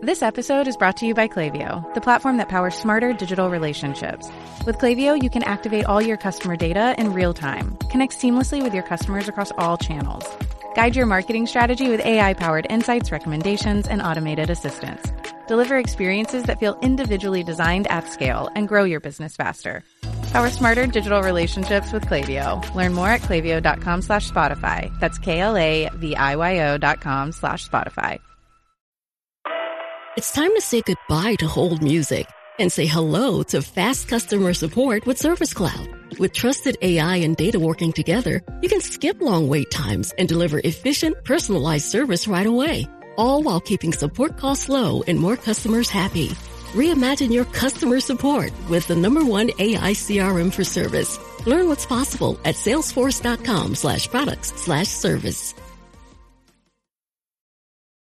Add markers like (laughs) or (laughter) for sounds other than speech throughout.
This episode is brought to you by Klaviyo, the platform that powers smarter digital relationships. With Klaviyo, you can activate all your customer data in real time, connect seamlessly with your customers across all channels, guide your marketing strategy with AI powered insights, recommendations, and automated assistance, deliver experiences that feel individually designed at scale, and grow your business faster. Power smarter digital relationships with Klaviyo. Learn more at klaviyo.com slash Spotify. That's K-L-A-V-I-Y-O dot com slash Spotify. It's time to say goodbye to hold music and say hello to fast customer support with Service Cloud. With trusted AI and data working together, you can skip long wait times and deliver efficient, personalized service right away, all while keeping support costs low and more customers happy. Reimagine your customer support with the number one AI CRM for service. Learn what's possible at salesforce.com slash products slash service.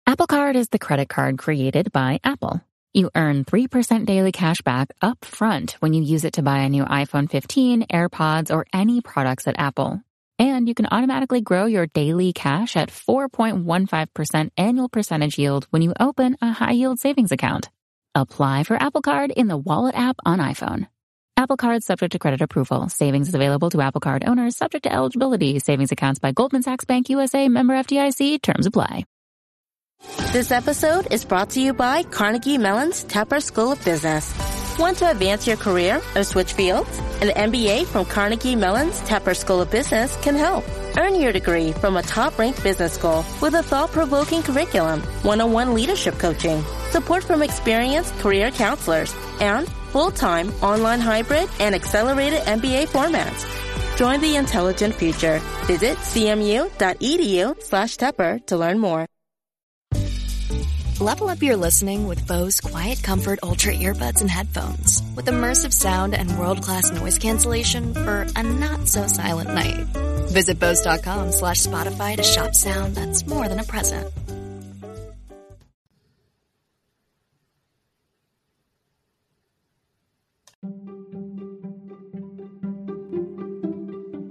Apple Card is the credit card created by Apple. You earn 3% daily cash back up front when you use it to buy a new iPhone 15, AirPods, or any products at Apple. And you can automatically grow your daily cash at 4.15% annual percentage yield when you open a high yield savings account. Apply for Apple Card in the Wallet app on iPhone. Apple Card subject to credit approval. Savings is available to Apple Card owners subject to eligibility. Savings accounts by Goldman Sachs Bank USA member FDIC. Terms apply. This episode is brought to you by Carnegie Mellon's Tepper School of Business. Want to advance your career or switch fields? An MBA from Carnegie Mellon's Tepper School of Business can help. Earn your degree from a top-ranked business school with a thought-provoking curriculum, one-on-one leadership coaching, support from experienced career counselors, and full-time online hybrid and accelerated MBA formats. Join the intelligent future. Visit cmu.edu slash Tepper to learn more. Level up your listening with Bose Quiet Comfort Ultra earbuds and headphones. With immersive sound and world-class noise cancellation for a not-so-silent night. Visit Bose.com slash Spotify to shop sound that's more than a present.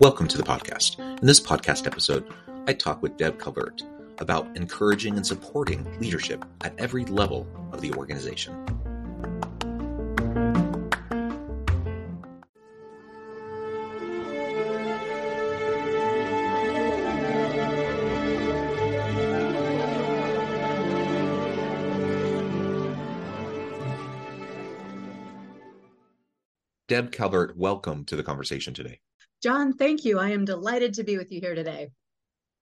Welcome to the podcast. In this podcast episode, I talk with Deb Calvert about encouraging and supporting leadership at every level of the organization. Deb Calvert, welcome to the conversation today. John, thank you. I am delighted to be with you here today.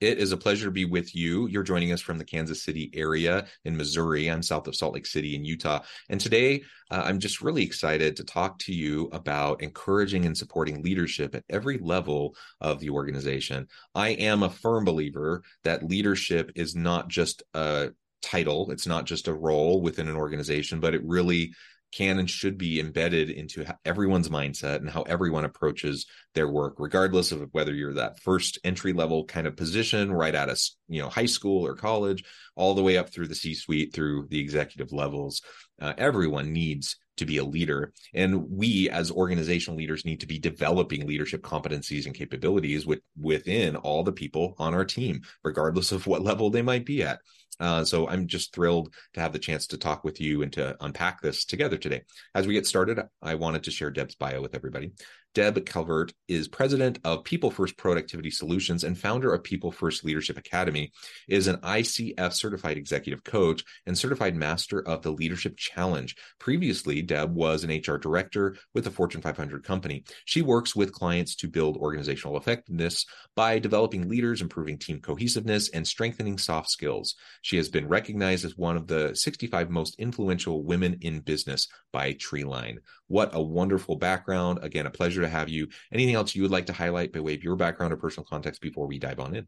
It is a pleasure to be with you. You're joining us from the Kansas City area in Missouri. I'm south of Salt Lake City in Utah. And today, uh, I'm just really excited to talk to you about encouraging and supporting leadership at every level of the organization. I am a firm believer that leadership is not just a title, it's not just a role within an organization, but it really can and should be embedded into everyone's mindset and how everyone approaches their work regardless of whether you're that first entry level kind of position right out of you know high school or college all the way up through the c suite through the executive levels. Uh, everyone needs to be a leader and we as organizational leaders need to be developing leadership competencies and capabilities with, within all the people on our team regardless of what level they might be at uh, so I'm just thrilled to have the chance to talk with you and to unpack this together today. As we get started, I wanted to share Deb's bio with everybody. Deb Calvert is president of People First Productivity Solutions and founder of People First Leadership Academy, is an ICF certified executive coach and certified master of the Leadership Challenge. Previously, Deb was an HR director with a Fortune 500 company. She works with clients to build organizational effectiveness by developing leaders, improving team cohesiveness, and strengthening soft skills. She has been recognized as one of the 65 most influential women in business by Treeline. What a wonderful background. Again, a pleasure to have you. Anything else you would like to highlight by way of your background or personal context before we dive on in?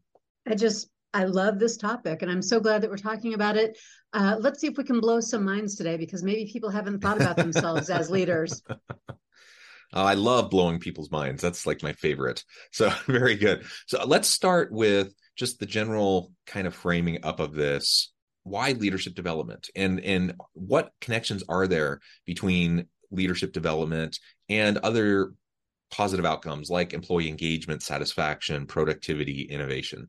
I just I love this topic, and I'm so glad that we're talking about it. Uh, let's see if we can blow some minds today, because maybe people haven't thought about themselves as leaders. Uh, (laughs) I love blowing people's minds. That's like my favorite. So (laughs) very good. So let's start with just the general kind of framing up of this. Why leadership development, and and what connections are there between leadership development and other positive outcomes like employee engagement, satisfaction, productivity, innovation?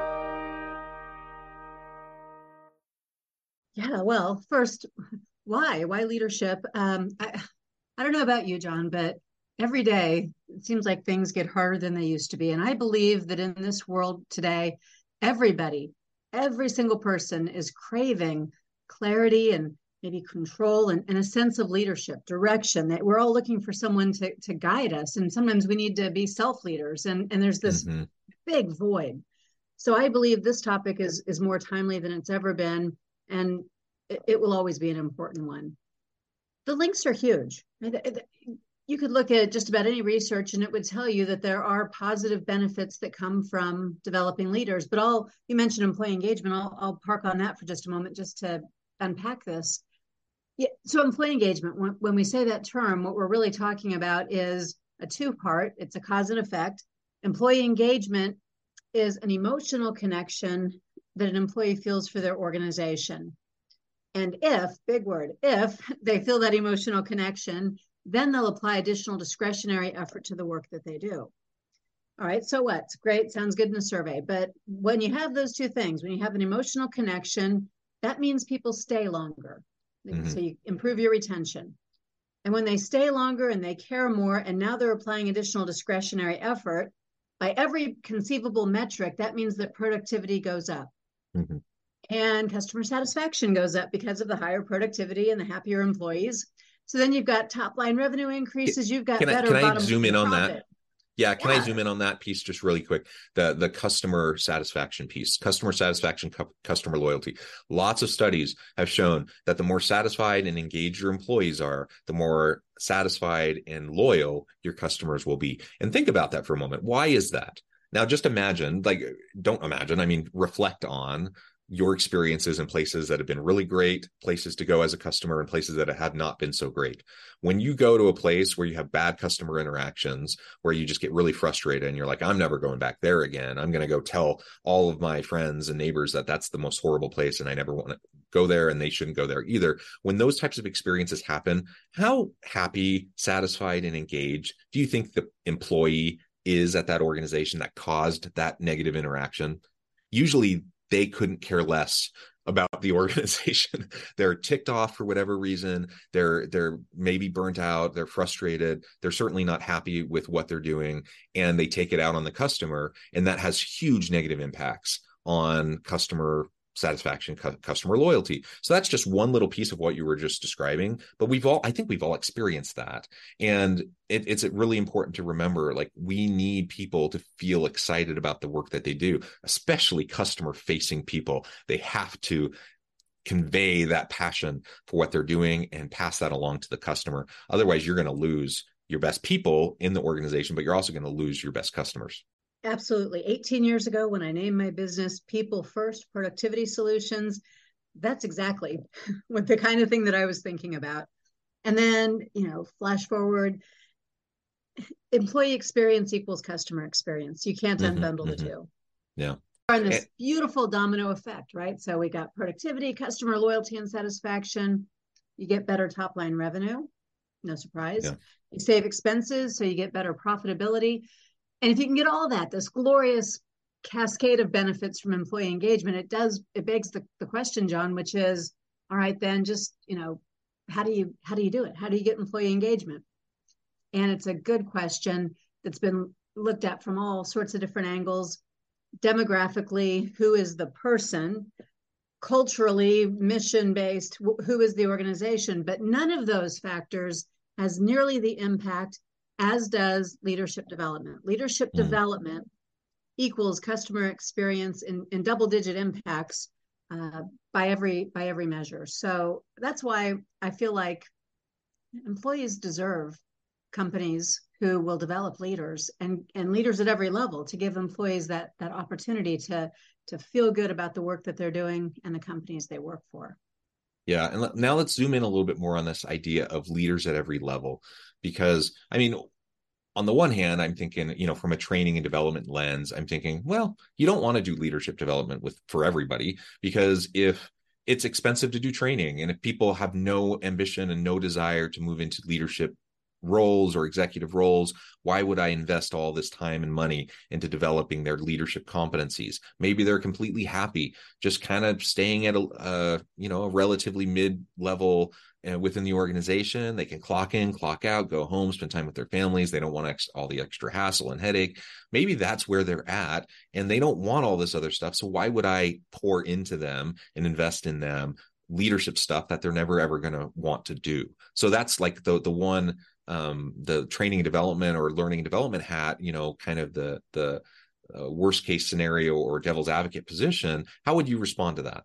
Yeah, well, first, why? Why leadership? Um, I, I don't know about you, John, but every day it seems like things get harder than they used to be. And I believe that in this world today, everybody, every single person is craving clarity and maybe control and, and, a sense of leadership, direction, that we're all looking for someone to, to guide us. And sometimes we need to be self leaders. And, and there's this mm-hmm. big void. So I believe this topic is, is more timely than it's ever been and it, will always be an important one. The links are huge. You could look at just about any research and it would tell you that there are positive benefits that come from developing leaders. But I'll, you mentioned employee engagement, I'll, I'll park on that for just a moment just to unpack this. Yeah, so employee engagement, when, when we say that term, what we're really talking about is a two part, it's a cause and effect. Employee engagement is an emotional connection that an employee feels for their organization. And if, big word, if (laughs) they feel that emotional connection, then they'll apply additional discretionary effort to the work that they do. All right, so what? Great, sounds good in a survey. But when you have those two things, when you have an emotional connection, that means people stay longer. Mm-hmm. So you improve your retention. And when they stay longer and they care more, and now they're applying additional discretionary effort, by every conceivable metric, that means that productivity goes up. Mm-hmm. And customer satisfaction goes up because of the higher productivity and the happier employees. So then you've got top line revenue increases. You've got can better. I, can I zoom in on profit. that? Yeah, can yeah. I zoom in on that piece just really quick? The the customer satisfaction piece, customer satisfaction, cu- customer loyalty. Lots of studies have shown that the more satisfied and engaged your employees are, the more satisfied and loyal your customers will be. And think about that for a moment. Why is that? Now, just imagine, like, don't imagine, I mean, reflect on your experiences in places that have been really great, places to go as a customer, and places that have not been so great. When you go to a place where you have bad customer interactions, where you just get really frustrated and you're like, I'm never going back there again. I'm going to go tell all of my friends and neighbors that that's the most horrible place and I never want to go there and they shouldn't go there either. When those types of experiences happen, how happy, satisfied, and engaged do you think the employee is at that organization that caused that negative interaction usually they couldn't care less about the (laughs) organization. They're ticked off for whatever reason. They're they're maybe burnt out. They're frustrated. They're certainly not happy with what they're doing and they take it out on the customer and that has huge negative impacts on customer satisfaction cu- customer loyalty. So that's just one little piece of what you were just describing but we've all i think we've all experienced that. And it, it's really important to remember like we need people to feel excited about the work that they do especially customer facing people. They have to convey that passion for what they're doing and pass that along to the customer. Otherwise you're going to lose your best people in the organization but you're also going to lose your best customers Absolutely. 18 years ago, when I named my business People First Productivity Solutions, that's exactly (laughs) what the kind of thing that I was thinking about. And then, you know, flash forward, (sighs) employee experience equals customer experience. You can't mm-hmm, unbundle mm-hmm. the two. Yeah. On this beautiful domino effect, right? So we got productivity, customer loyalty, and satisfaction. You get better top line revenue. No surprise. Yeah. You save expenses, so you get better profitability. And if you can get all that, this glorious cascade of benefits from employee engagement, it does, it begs the, the question, John, which is, all right, then just, you know, how do you how do you do it? How do you get employee engagement? And it's a good question that's been looked at from all sorts of different angles. Demographically, who is the person? Culturally, mission based, who is the organization? But none of those factors has nearly the impact as does leadership development. Leadership mm. development equals customer experience in, in double digit impacts uh, by every by every measure. So that's why I feel like employees deserve companies who will develop leaders and and leaders at every level to give employees that that opportunity to to feel good about the work that they're doing and the companies they work for. Yeah, and now let's zoom in a little bit more on this idea of leaders at every level because I mean on the one hand, I'm thinking, you know, from a training and development lens, I'm thinking, well, you don't want to do leadership development with for everybody because if it's expensive to do training and if people have no ambition and no desire to move into leadership roles or executive roles why would i invest all this time and money into developing their leadership competencies? Maybe they're completely happy just kind of staying at a uh, you know a relatively mid level uh, within the organization. They can clock in clock out go home spend time with their families. They don't want ex- all the extra hassle and headache. Maybe that's where they're at and they don't want all this other stuff so why would i pour into them and invest in them leadership stuff that they're never ever going to want to do? So that's like the the one um, the training development or learning development hat, you know, kind of the the uh, worst case scenario or devil's advocate position, how would you respond to that?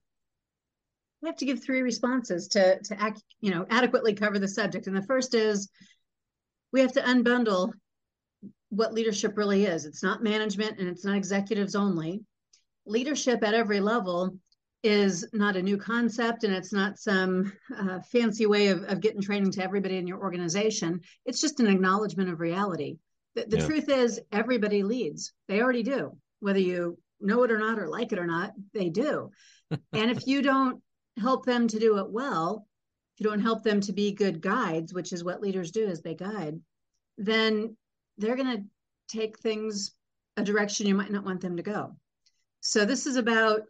We have to give three responses to to act, you know, adequately cover the subject. And the first is we have to unbundle what leadership really is. It's not management and it's not executives only. Leadership at every level is not a new concept and it's not some uh, fancy way of, of getting training to everybody in your organization. It's just an acknowledgement of reality. The, the yeah. truth is, everybody leads. They already do, whether you know it or not, or like it or not, they do. (laughs) and if you don't help them to do it well, if you don't help them to be good guides, which is what leaders do as they guide, then they're going to take things a direction you might not want them to go. So this is about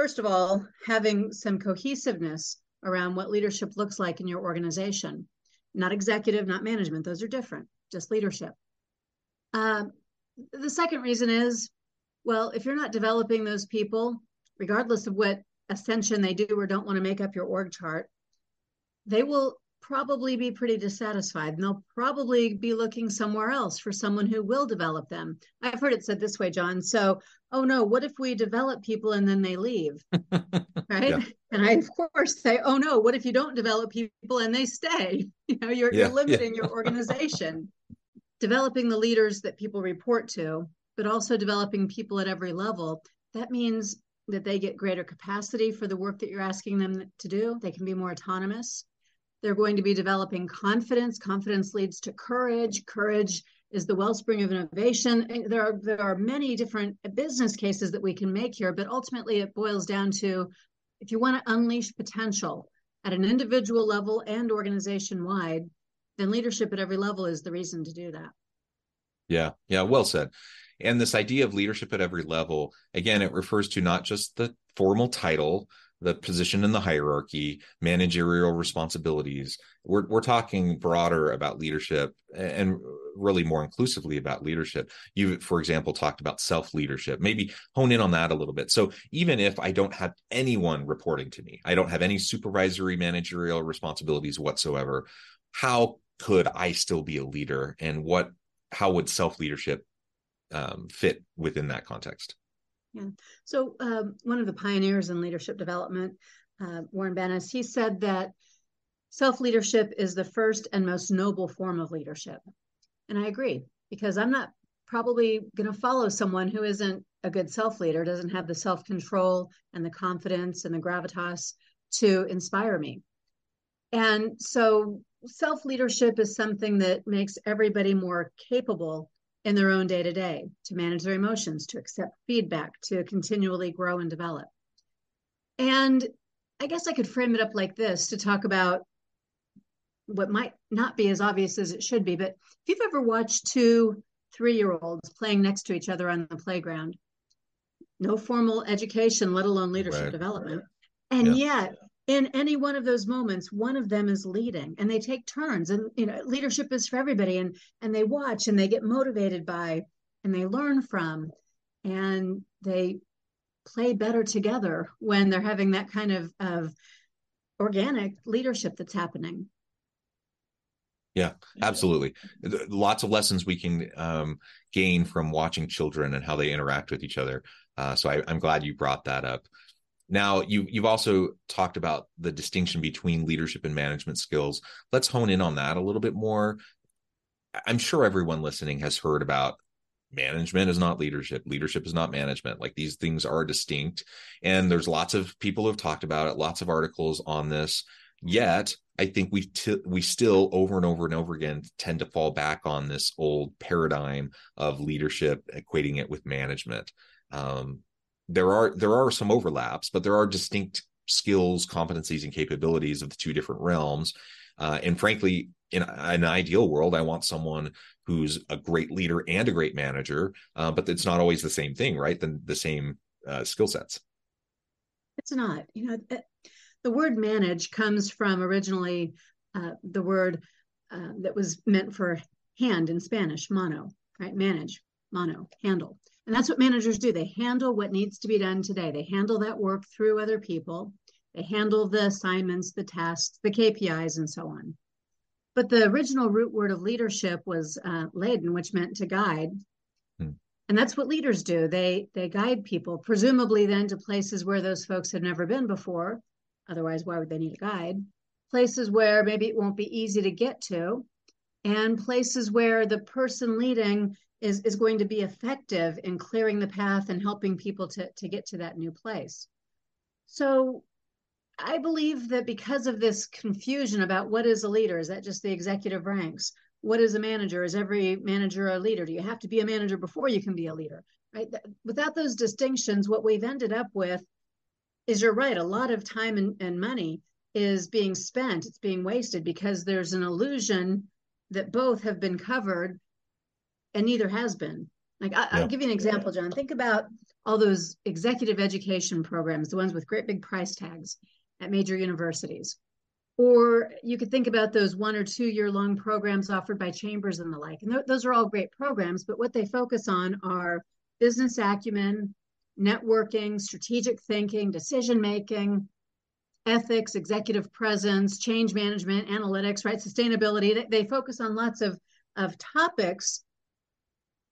first of all, having some cohesiveness around what leadership looks like in your organization. Not executive, not management, those are different, just leadership. Um, the second reason is well, if you're not developing those people, regardless of what ascension they do or don't want to make up your org chart, they will probably be pretty dissatisfied and they'll probably be looking somewhere else for someone who will develop them. I've heard it said this way, John. So, oh no, what if we develop people and then they leave? (laughs) right. Yeah. And I, of course, say, oh no, what if you don't develop people and they stay? (laughs) You know, you're, yeah. you're limiting yeah. your organization. Developing the leaders that people report to, but also developing people at every level. That means that they get greater capacity for the work that you're asking them to do. They can be more autonomous they're going to be developing confidence. Confidence leads to courage. Courage is the wellspring of innovation. There are there are many different business cases that we can make here, but ultimately it boils down to if you want to unleash potential at an individual level and organization wide, then leadership at every level is the reason to do that. Yeah, yeah, well said. And this idea of leadership at every level, again, it refers to not just the formal title, the position in the hierarchy, managerial responsibilities. We're we're talking broader about leadership and really more inclusively about leadership. You, for example, talked about self leadership. Maybe hone in on that a little bit. So even if I don't have anyone reporting to me, I don't have any supervisory managerial responsibilities whatsoever. How could I still be a leader, and what? How would self leadership um, fit within that context? Yeah. So um, one of the pioneers in leadership development, uh, Warren Bennis, he said that self leadership is the first and most noble form of leadership. And I agree because I'm not probably going to follow someone who isn't a good self leader, doesn't have the self control and the confidence and the gravitas to inspire me. And so self leadership is something that makes everybody more capable in their own day to day, to manage their emotions, to accept feedback, to continually grow and develop. And I guess I could frame it up like this to talk about what might not be as obvious as it should be. But if you've ever watched two three year olds playing next to each other on the playground, no formal education, let alone leadership right. development. And yeah. yet in any one of those moments one of them is leading and they take turns and you know leadership is for everybody and and they watch and they get motivated by and they learn from and they play better together when they're having that kind of of organic leadership that's happening. Yeah absolutely. Lots of lessons we can um, gain from watching children and how they interact with each other. Uh, so I, i'm glad you brought that up now, you you've also talked about the distinction between leadership and management skills. Let's hone in on that a little bit more. I'm sure everyone listening has heard about management is not leadership leadership is not management like these things are distinct and there's lots of people who have talked about it lots of articles on this yet i think we t- we still over and over and over again tend to fall back on this old paradigm of leadership equating it with management um, there are there are some overlaps, but there are distinct skills, competencies, and capabilities of the two different realms. Uh, and frankly, in an ideal world, I want someone who's a great leader and a great manager, uh, but it's not always the same thing, right? The, the same uh, skill sets. It's not. You know, the word manage comes from originally uh, the word uh, that was meant for hand in Spanish, mano, right? Manage, mano, handle. And that's what managers do. They handle what needs to be done today. They handle that work through other people. They handle the assignments, the tasks, the KPIs, and so on. But the original root word of leadership was uh, leiden, which meant to guide. Hmm. And that's what leaders do. They they guide people, presumably then to places where those folks have never been before. Otherwise, why would they need a guide? Places where maybe it won't be easy to get to, and places where the person leading is, is going to be effective in clearing the path and helping people to, to get to that new place. So I believe that because of this confusion about what is a leader, is that just the executive ranks? What is a manager? Is every manager a leader? Do you have to be a manager before you can be a leader? Right? Without those distinctions, what we've ended up with is you're right, a lot of time and, and money is being spent, it's being wasted because there's an illusion that both have been covered and neither has been. Like I, will give you an example, John. Think about all those executive education programs, the ones with great big price tags at major universities. Or you could think about those one or two year long programs offered by chambers and the like. And th- those are all great programs, but what they focus on are business acumen, networking, strategic thinking, decision making, ethics, executive presence, change management, analytics, right? Sustainability. They, they focus on lots of, of topics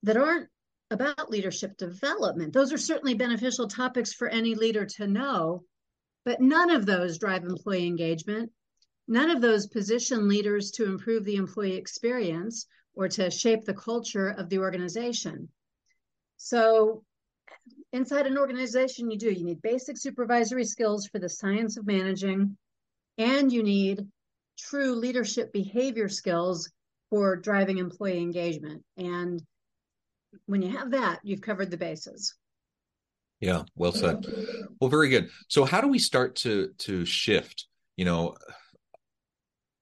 that aren't about leadership development. Those are certainly beneficial topics for any leader to know, but none of those drive employee engagement. None of those position leaders to improve the employee experience or to shape the culture of the organization. So, inside an organization, you do you need basic supervisory skills for the science of managing, and you need true leadership behavior skills for driving employee engagement. And when you have that, you've covered the bases. Yeah, well said. Well, very good. So how do we start to to shift? You know,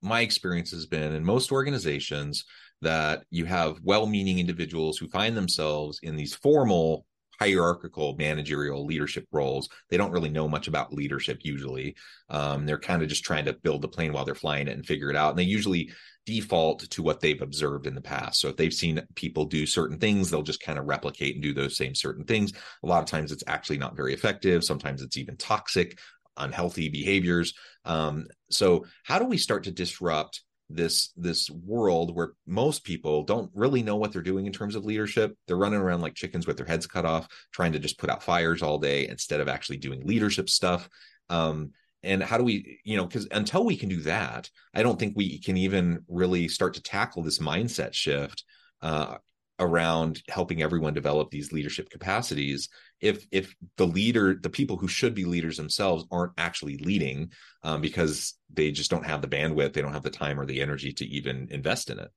my experience has been in most organizations that you have well-meaning individuals who find themselves in these formal hierarchical managerial leadership roles. They don't really know much about leadership usually. Um, they're kind of just trying to build the plane while they're flying it and figure it out. And they usually default to what they've observed in the past. So if they've seen people do certain things, they'll just kind of replicate and do those same certain things. A lot of times it's actually not very effective. Sometimes it's even toxic, unhealthy behaviors. Um, so how do we start to disrupt this this world where most people don't really know what they're doing in terms of leadership they're running around like chickens with their heads cut off trying to just put out fires all day instead of actually doing leadership stuff um, and how do we you know because until we can do that i don't think we can even really start to tackle this mindset shift uh, around helping everyone develop these leadership capacities if if the leader the people who should be leaders themselves aren't actually leading um, because they just don't have the bandwidth they don't have the time or the energy to even invest in it.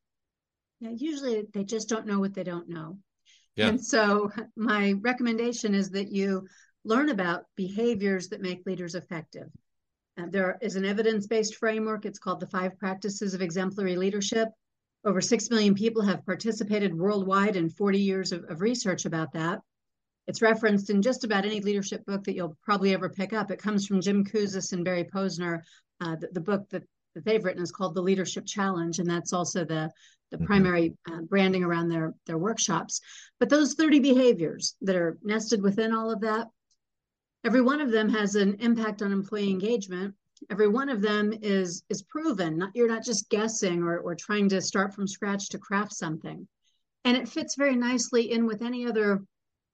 Yeah usually they just don't know what they don't know. Yeah. and so (laughs) my recommendation is that you learn about behaviors that make leaders effective there is an evidence-based framework it's called the five practices of exemplary leadership over 6 million people have participated worldwide in 40 years of, of research about that. It's referenced in just about any leadership book that you'll probably ever pick up. It comes from Jim Kouzes and Barry Posner. Uh, the, the, book that, that they've written is called The Leadership Challenge, and that's also the the mm-hmm. primary uh, branding around their their workshops. But those 30 behaviors that are nested within all of that, every one of them has an impact on employee engagement. Every one of them is is proven. Not, you're not just guessing or, or trying to start from scratch to craft something. And it fits very nicely in with any other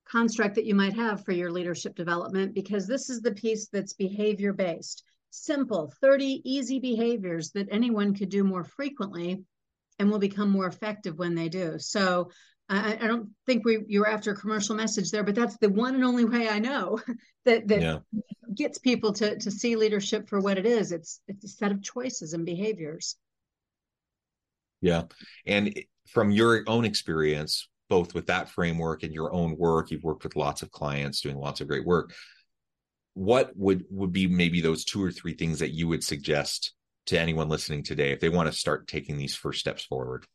construct that you might have for your leadership development because this is the piece that's behavior based. Simple, 30 easy behaviors that anyone could do more frequently and will become more effective when they do. So I, I, don't think we you were after a commercial message there, but that's the one and only way I know (laughs) that that yeah. gets people to to see leadership for what it is. It's it's a set of choices and behaviors. Yeah, and from your own experience, both with that framework and your own work, you've worked with lots of clients doing lots of great work. What would would be maybe those two or three things that you would suggest to anyone listening today if they want to start taking these first steps forward?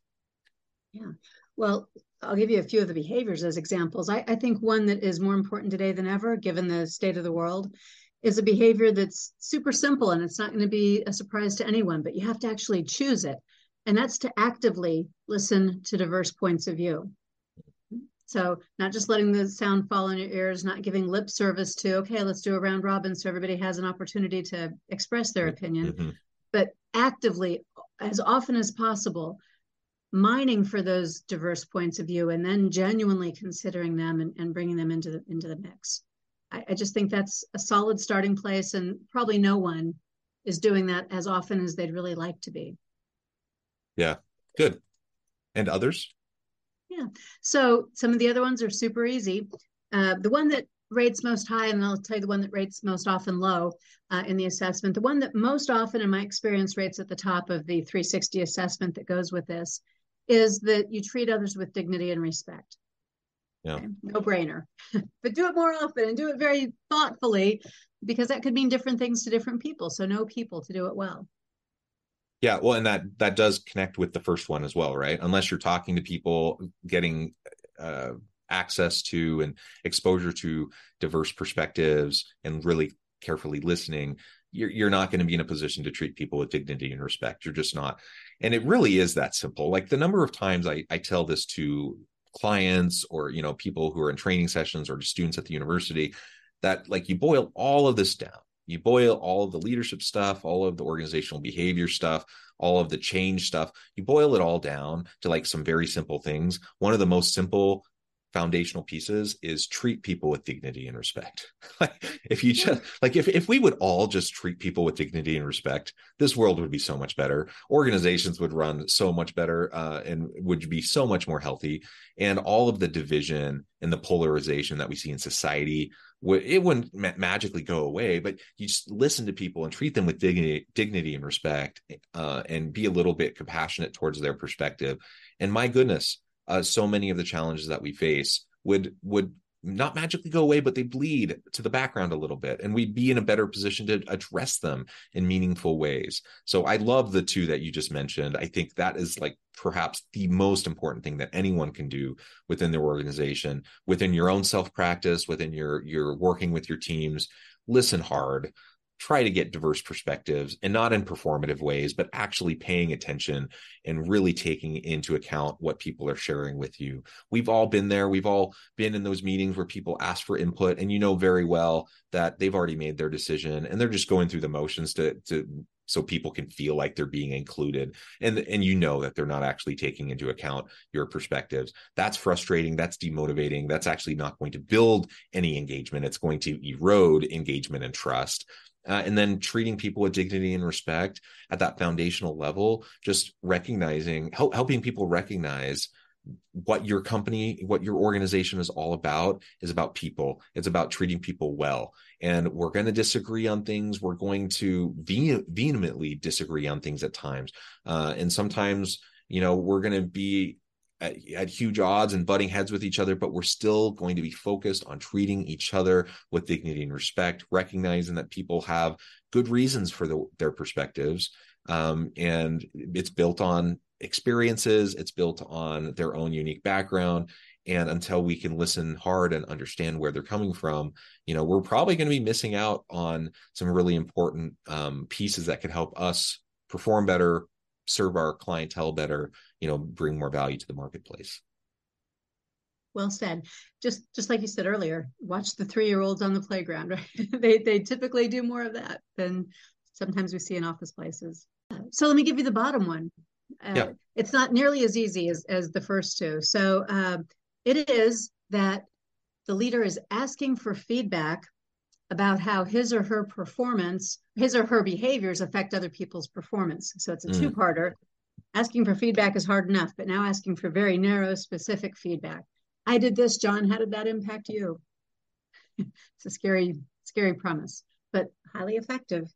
Yeah. Well, I'll give you a few of the behaviors as examples. I, I, think one that is more important today than ever, given the state of the world, is a behavior that's super simple and it's not going to be a surprise to anyone, but you have to actually choose it. And that's to actively listen to diverse points of view. So, not just letting the sound fall in your ears, not giving lip service to, okay, let's do a round robin so everybody has an opportunity to express their opinion, mm-hmm but actively as often as possible mining for those diverse points of view and then genuinely considering them and, and bringing them into the into the mix. I, I, just think that's a solid starting place and probably no one is doing that as often as they'd really like to be. Yeah good. And others? Yeah so some of the other ones are super easy. Uh, the one that rates most high, and I'll tell you the one that rates most often low uh, in the assessment. The one that most often, in my experience, rates at the top of the 360 assessment that goes with this is that you treat others with dignity and respect. Yeah. Okay? No brainer. (laughs) but do it more often and do it very thoughtfully because that could mean different things to different people. So know people to do it well. Yeah, well, and that that does connect with the first one as well, right? Unless you're talking to people, getting uh, access to and exposure to diverse perspectives and really carefully listening you're, you're not going to be in a position to treat people with dignity and respect you're just not and it really is that simple. Like the number of times i, I tell this to clients or you know people who are in training sessions or students at the university that like you boil all of this down. You boil all of the leadership stuff all of the organizational behavior stuff all of the change stuff. You boil it all down to like some very simple things. One of the most simple foundational pieces is treat people with dignity and respect. (laughs) like if you just like if if we would all just treat people with dignity and respect, this world would be so much better. Organizations would run so much better uh, and would be so much more healthy. And all of the division and the polarization that we see in society, it wouldn't ma- magically go away. But you just listen to people and treat them with dignity, dignity and respect, uh, and be a little bit compassionate towards their perspective. And my goodness, uh, so many of the challenges that we face would would not magically go away, but they bleed to the background a little bit, and we'd be in a better position to address them in meaningful ways. So I love the two that you just mentioned. I think that is like perhaps the most important thing that anyone can do within their organization, within your own self practice, within your your working with your teams. Listen hard, try to get diverse perspectives and not in performative ways, but actually paying attention and really taking into account what people are sharing with you. We've all been there. We've all been in those meetings where people ask for input and you know very well that they've already made their decision and they're just going through the motions to, to, so people can feel like they're being included and and you know that they're not actually taking into account your perspectives. That's frustrating. That's demotivating. That's actually not going to build any engagement. It's going to erode engagement and trust uh, and then treating people with dignity and respect at that foundational level just recognizing help, helping people recognize what your company what your organization is all about is about people. It's about treating people well. And we're going to disagree on things. We're going to ve- vehemently disagree on things at times. Uh, and sometimes you know we're going to be at, at, huge odds and butting heads with each other, but we're still going to be focused on treating each other with dignity and respect, recognizing that people have good reasons for the, their perspectives. Um, and it's built on experiences, it's built on their own unique background. and until we can listen hard and understand where they're coming from you know we're probably going to be missing out on some really important um, pieces that could help us perform better serve our clientele better you know bring more value to the marketplace. Well said. Just just like you said earlier watch the three year olds on the playground right? (laughs) They they typically do more of that than sometimes we see in office places. So let me give you the bottom one. Uh, yeah. it's not nearly as easy as as the first two. So uh, it is that the leader is asking for feedback about how his or her performance, his or her behaviors affect other people's performance. So it's a mm. two parter. Asking for feedback is hard enough, but now asking for very narrow, specific feedback. I did this, John. How did that impact you? (laughs) it's a scary, scary promise, but highly effective.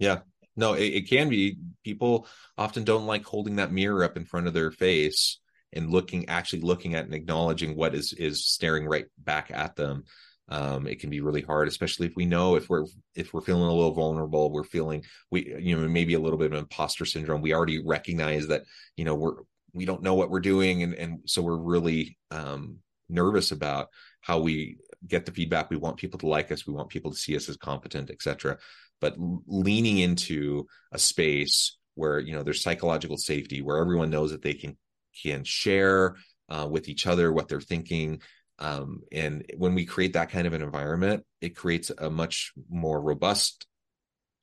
Yeah. No, it, it can be. People often don't like holding that mirror up in front of their face and looking actually looking at and acknowledging what is is staring right back at them um, it can be really hard especially if we know if we're if we're feeling a little vulnerable we're feeling we you know maybe a little bit of imposter syndrome. We already recognize that you know we're we don't know what we're doing and and so we're really um, nervous about how we get the feedback. We want people to like us. We want people to see us as competent etc but leaning into a space where you know there's psychological safety where everyone knows that they can can share uh, with each other what they're thinking. Um, and when we create that kind of an environment, it creates a much more robust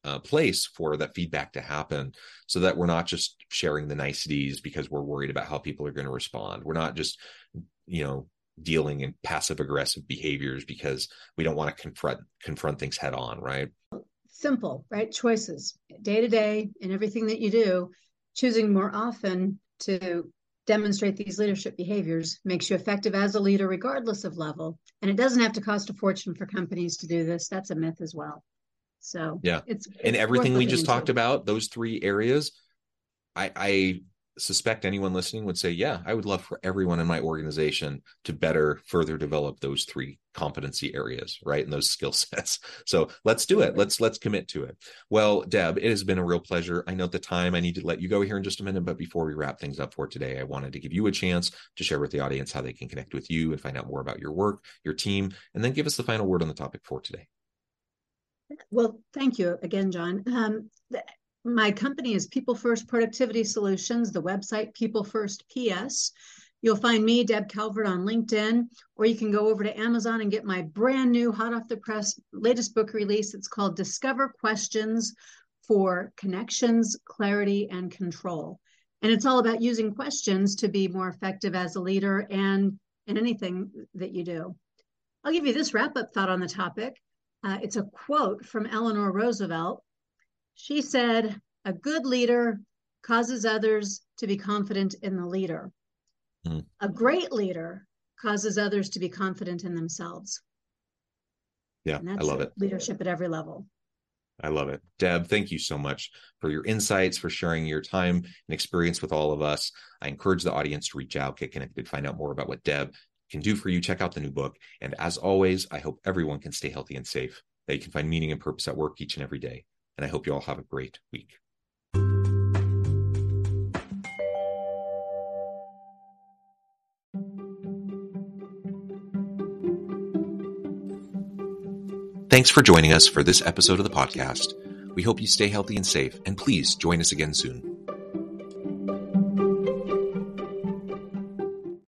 uh, place for that feedback to happen so that we're not just sharing the niceties because we're worried about how people are going to respond. We're not just, you know, dealing in passive aggressive behaviors because we don't want to confront confront things head on, right? Simple, right? Choices day to day in everything that you do, choosing more often to demonstrate these leadership behaviors makes you effective as a leader regardless of level. And it doesn't have to cost a fortune for companies to do this. That's a myth as well. So yeah. it's, and everything we just into. talked about those three areas i i suspect anyone listening would say, yeah, I would love for everyone in my organization to better further develop those three competency areas, right? And those (laughs) skill sets. So let's do it. Let's let's commit to it. Well, Deb, it has been a real pleasure. I know at the time I need to let you go here in just a minute, but before we wrap things up for today, I wanted to give you a chance to share with the audience how they can connect with you and find out more about your work, your team, and then give us the final word on the topic for today. Well, thank you again, John. Um, my company is People First Productivity Solutions, the website People First PS. You'll find me, Deb Calvert, on LinkedIn, or you can go over to Amazon and get my brand new, hot off the press, latest book release. It's called Discover Questions for Connections, Clarity, and Control. And it's all about using questions to be more effective as a leader and in anything that you do. I'll give you this wrap up thought on the topic. Uh, it's a quote from Eleanor Roosevelt she said, a good leader causes others to be confident in the leader. Mm. A great leader causes others to be confident in themselves. Yeah, I love it. Leadership at every level. I love it. Deb, thank you so much for your insights, for sharing your time and experience with all of us. I encourage the audience to reach out, get connected, find out more about what Deb can do for you. Check out the new book. And as always, I hope everyone can stay healthy and safe, that you can find meaning and purpose at work each and every day. And I hope you all have a great week. Thanks for joining us for this episode of the podcast. We hope you stay healthy and safe, and please join us again soon.